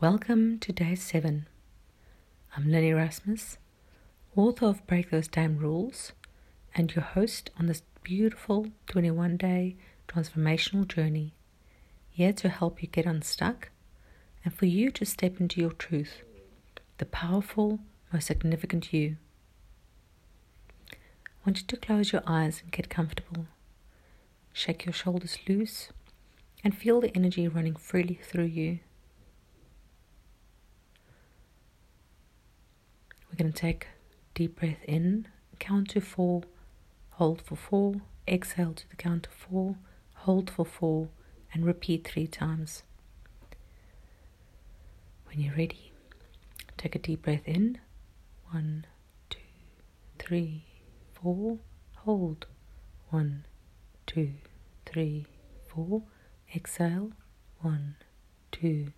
Welcome to day seven. I'm Lynn Erasmus, author of Break Those Damn Rules, and your host on this beautiful 21 day transformational journey, here to help you get unstuck and for you to step into your truth, the powerful, most significant you. I want you to close your eyes and get comfortable. Shake your shoulders loose and feel the energy running freely through you. We're going to take deep breath in, count to four, hold for four, exhale to the count of four, hold for four, and repeat three times. When you're ready, take a deep breath in. One, two, three, four. Hold. One, two, three, four. Exhale. One, two,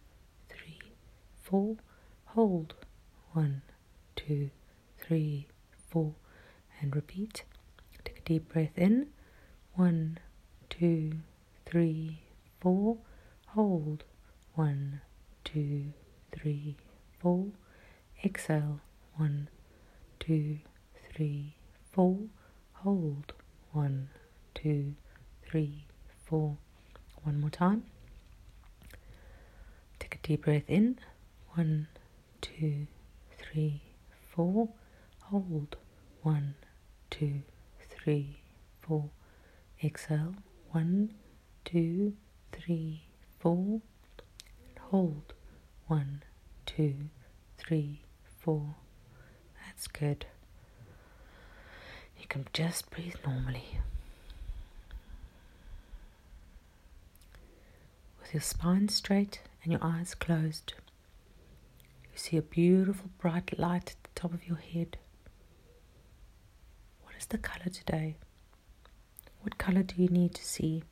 three, four. Hold. One, two, three, four. And repeat. Take a deep breath in. One, two, three, four. Hold. One, two, three, four. Exhale. One, two, three, four. Hold. One, two, three, four. One more time. Take a deep breath in. One, two, three, four. Hold. One, two, three, four. Exhale. One, two, three, four. Hold. One, two, three, four. That's good. You can just breathe normally. With your spine straight and your eyes closed, see a beautiful bright light at the top of your head. What is the color today? What color do you need to see?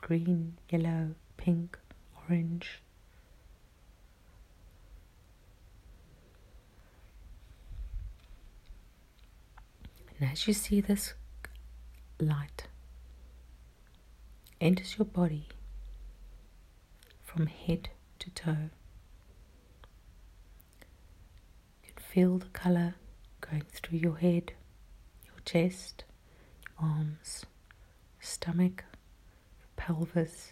Green, yellow, pink, orange? And as you see this light enters your body from head to toe, you can feel the color going through your head, your chest, your arms, stomach, your pelvis,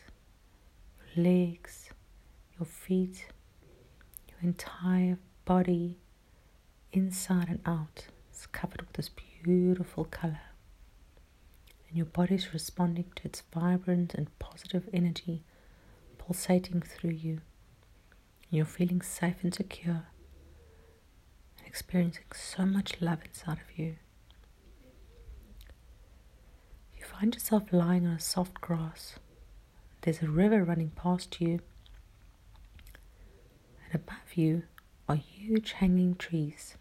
your legs, your feet, your entire body, inside and out, is covered with this beautiful color. And your body is responding to its vibrant and positive energy pulsating through you. You're feeling safe and secure experiencing so much love inside of you. You find yourself lying on a soft grass. There's a river running past you, and above you are huge hanging trees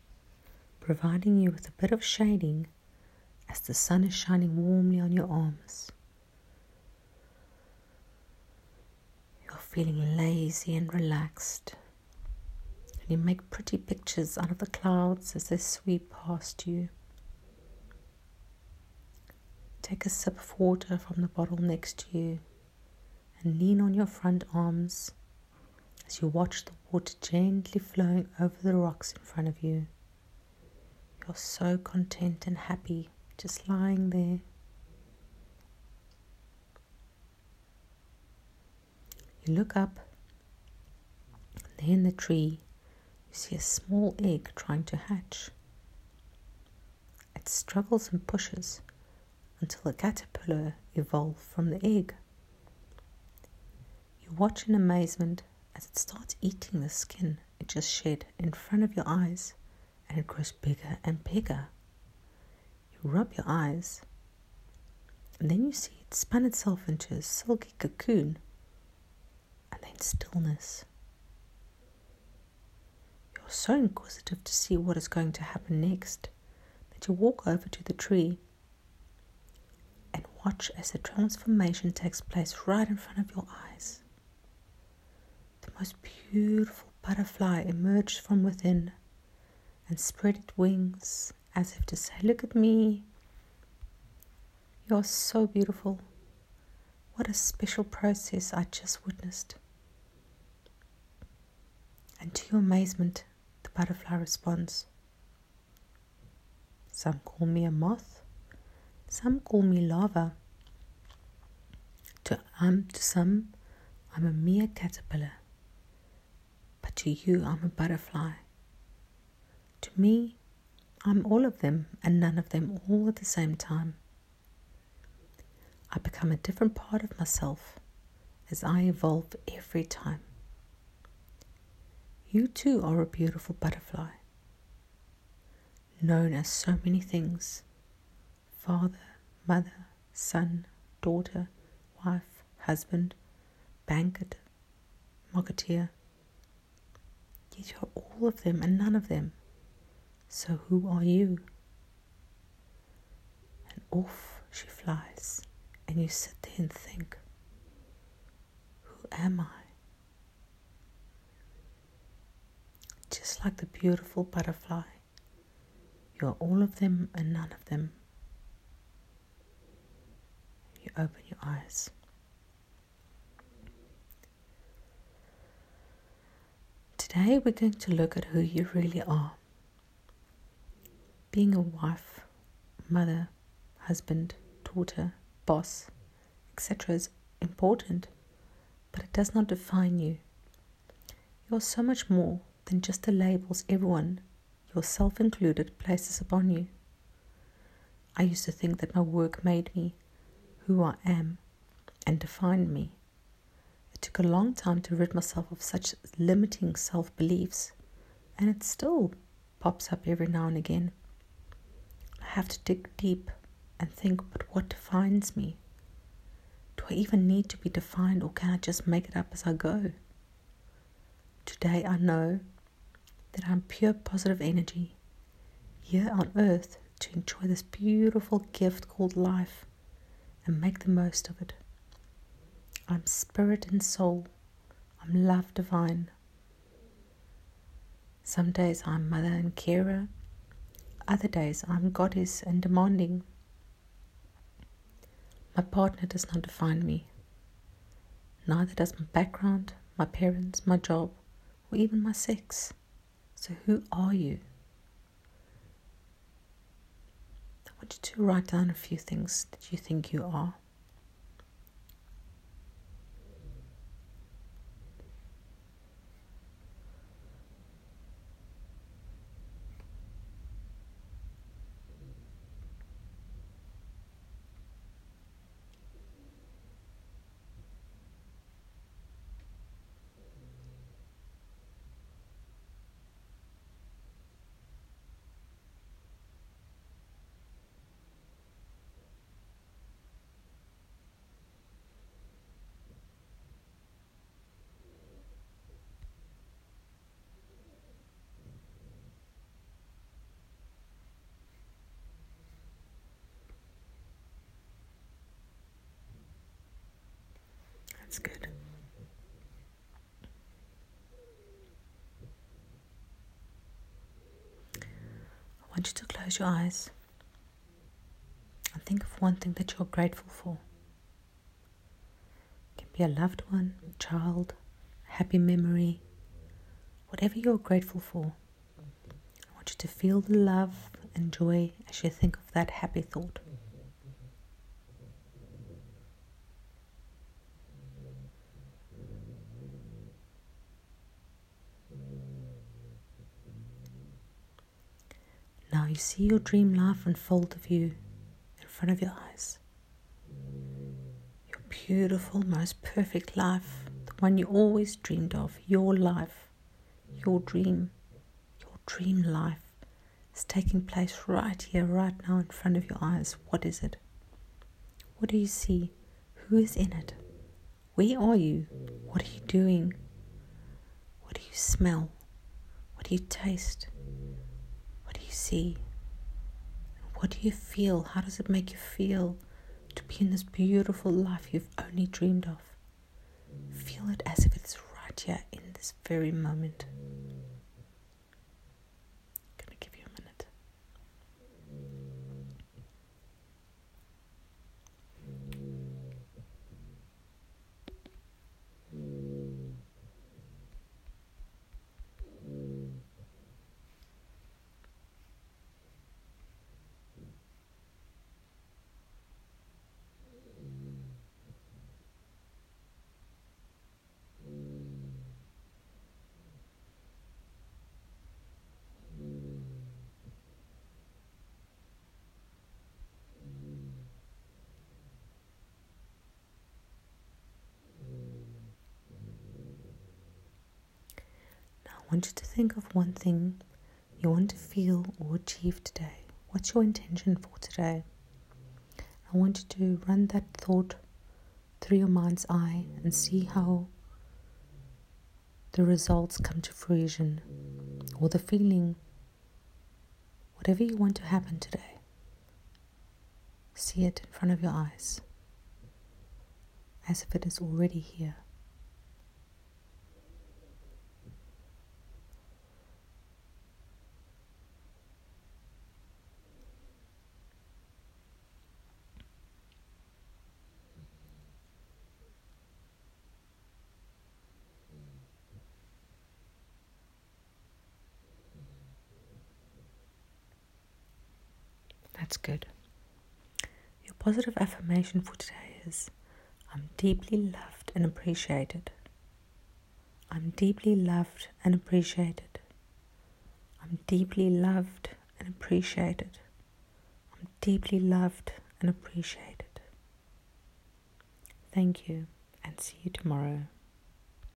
providing you with a bit of shading as the sun is shining warmly on your arms. You're feeling lazy and relaxed. You make pretty pictures out of the clouds as they sweep past you. Take a sip of water from the bottle next to you and lean on your front arms as you watch the water gently flowing over the rocks in front of you. You're so content and happy just lying there. You look up, there in the tree, you see a small egg trying to hatch. It struggles and pushes until a caterpillar evolves from the egg. You watch in amazement as it starts eating the skin it just shed in front of your eyes and it grows bigger and bigger. You rub your eyes, and then you see it spun itself into a silky cocoon, and then stillness. You're so inquisitive to see what is going to happen next that you walk over to the tree and watch as the transformation takes place right in front of your eyes. The most beautiful butterfly emerged from within and spread its wings as if to say, Look at me. You're so beautiful. What a special process I just witnessed. And to your amazement, butterfly responds. Some call me a moth, some call me larva. To, um, to some, I'm a mere caterpillar, but to you, I'm a butterfly. To me, I'm all of them and none of them all at the same time. I become a different part of myself as I evolve every time. You too are a beautiful butterfly, known as so many things father, mother, son, daughter, wife, husband, banquet, marketeer. Yet you're all of them and none of them. So who are you? And off she flies, and you sit there and think, Who am I? Just like the beautiful butterfly, you are all of them and none of them. You open your eyes. Today, we're going to look at who you really are being a wife, mother, husband, daughter, boss, etc., is important, but it does not define you. You are so much more than just the labels everyone, yourself included, places upon you. I used to think that my work made me who I am and defined me. It took a long time to rid myself of such limiting self beliefs, and it still pops up every now and again I have to dig deep and think, but what defines me? Do I even need to be defined or can I just make it up as I go? Today I know that I'm pure positive energy here on earth to enjoy this beautiful gift called life and make the most of it. I'm spirit and soul. I'm love divine. Some days I'm mother and carer. Other days I'm goddess and demanding. My partner does not define me. Neither does my background, my parents, my job, or even my sex. So, who are you? I want you to write down a few things that you think you are. That's good. I want you to your eyes and think of one thing that you're grateful for. It can be a loved one, a child, a happy memory, whatever you're grateful for. I want you to feel the love and joy as you think of that happy thought. Now you see your dream life unfold of you in front of your eyes. Your beautiful, most perfect life, the one you always dreamed of, your life, your dream, your dream life is taking place right here, right now in front of your eyes. What is it? What do you see? Who is in it? Where are you? What are you doing? What do you smell? What do you taste? What do you see? What do you feel? How does it make you feel to be in this beautiful life you've only dreamed of? Feel it as if it's right here in this very moment. I want you to think of one thing you want to feel or achieve today. What's your intention for today? I want you to run that thought through your mind's eye and see how the results come to fruition or the feeling, whatever you want to happen today. See it in front of your eyes as if it is already here. That's good. Your positive affirmation for today is I'm deeply loved and appreciated. I'm deeply loved and appreciated. I'm deeply loved and appreciated. I'm deeply loved and appreciated. Thank you and see you tomorrow.